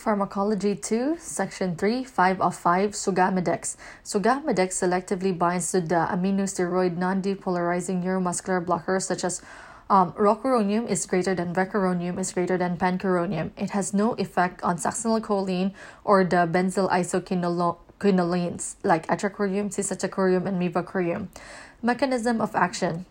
Pharmacology 2, Section 3, 5 of 5, Sugammadex. Sugammadex selectively binds to the aminosteroid non-depolarizing neuromuscular blockers such as um, rocuronium is greater than vecuronium is greater than pancuronium. It has no effect on succinylcholine or the benzyl isoquinolines like atracurium, cisatracurium, and mivacurium. Mechanism of action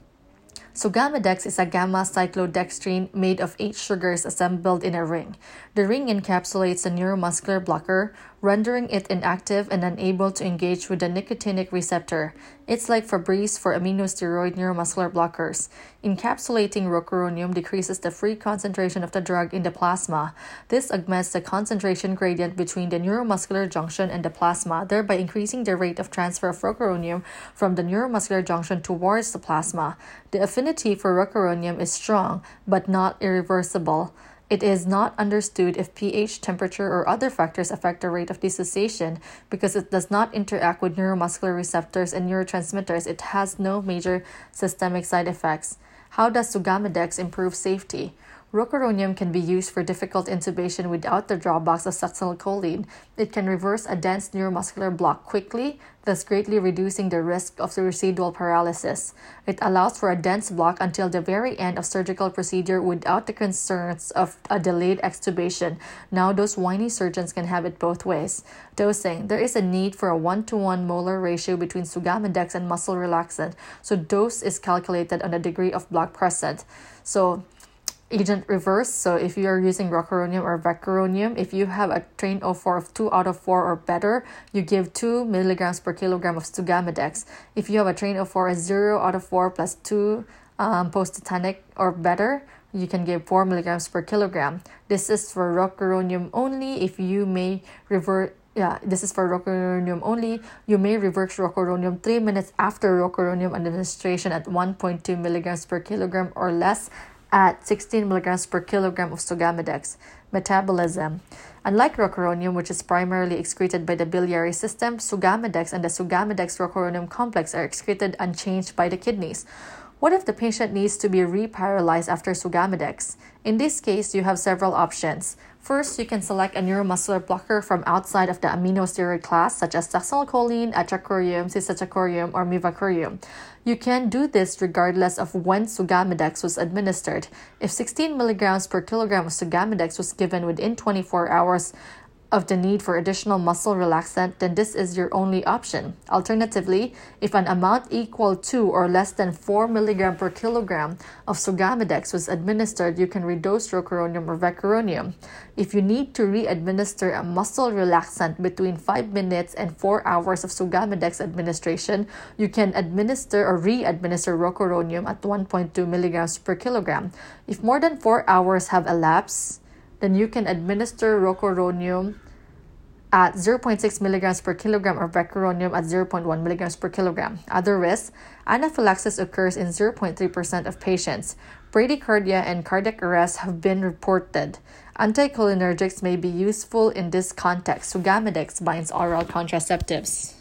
Sugammadex is a gamma cyclodextrin made of eight sugars assembled in a ring. The ring encapsulates a neuromuscular blocker, rendering it inactive and unable to engage with the nicotinic receptor. It's like Febreze for aminosteroid neuromuscular blockers. Encapsulating rocuronium decreases the free concentration of the drug in the plasma. This augments the concentration gradient between the neuromuscular junction and the plasma, thereby increasing the rate of transfer of rocuronium from the neuromuscular junction towards the plasma. The affinity for rocuronium is strong, but not irreversible. It is not understood if pH, temperature, or other factors affect the rate of dissociation because it does not interact with neuromuscular receptors and neurotransmitters. It has no major systemic side effects. How does Sugammadex improve safety? Rocuronium can be used for difficult intubation without the drawbacks of succinylcholine. It can reverse a dense neuromuscular block quickly, thus greatly reducing the risk of the residual paralysis. It allows for a dense block until the very end of surgical procedure without the concerns of a delayed extubation. Now those whiny surgeons can have it both ways. Dosing. There is a need for a 1 to 1 molar ratio between Sugammadex and muscle relaxant, so dose is calculated on the degree of block present. So agent reverse. So if you are using rocuronium or vecuronium, if you have a train of four of 2 out of 4 or better, you give 2 milligrams per kilogram of Sugammadex. If you have a train of four as 0 out of 4 plus 2 um, post-tetanic or better, you can give 4 milligrams per kilogram. This is for rocuronium only if you may revert yeah, this is for rocuronium only. You may reverse rocuronium 3 minutes after rocuronium administration at 1.2 milligrams per kilogram or less at 16 milligrams per kilogram of Sugammadex. Metabolism. Unlike rocuronium, which is primarily excreted by the biliary system, Sugammadex and the Sugammadex-rocuronium complex are excreted unchanged by the kidneys. What if the patient needs to be reparalyzed after Sugammadex? In this case, you have several options. First, you can select a neuromuscular blocker from outside of the aminosteroid class, such as succinylcholine, atracurium, cisatracurium, or mivacurium. You can do this regardless of when Sugammadex was administered. If 16 milligrams per kilogram of Sugammadex was given within 24 hours, of the need for additional muscle relaxant, then this is your only option. Alternatively, if an amount equal to or less than 4 mg per kilogram of Sugammadex was administered, you can redose rocuronium or vecuronium. If you need to re-administer a muscle relaxant between 5 minutes and 4 hours of Sugammadex administration, you can administer or re-administer rocuronium at 1.2 mg per kilogram. If more than 4 hours have elapsed, then you can administer rocuronium at 0.6 milligrams per kilogram or vecuronium at 0.1 milligrams per kilogram. Other risks anaphylaxis occurs in 0.3% of patients. Bradycardia and cardiac arrest have been reported. Anticholinergics may be useful in this context. Sugammadex binds oral contraceptives.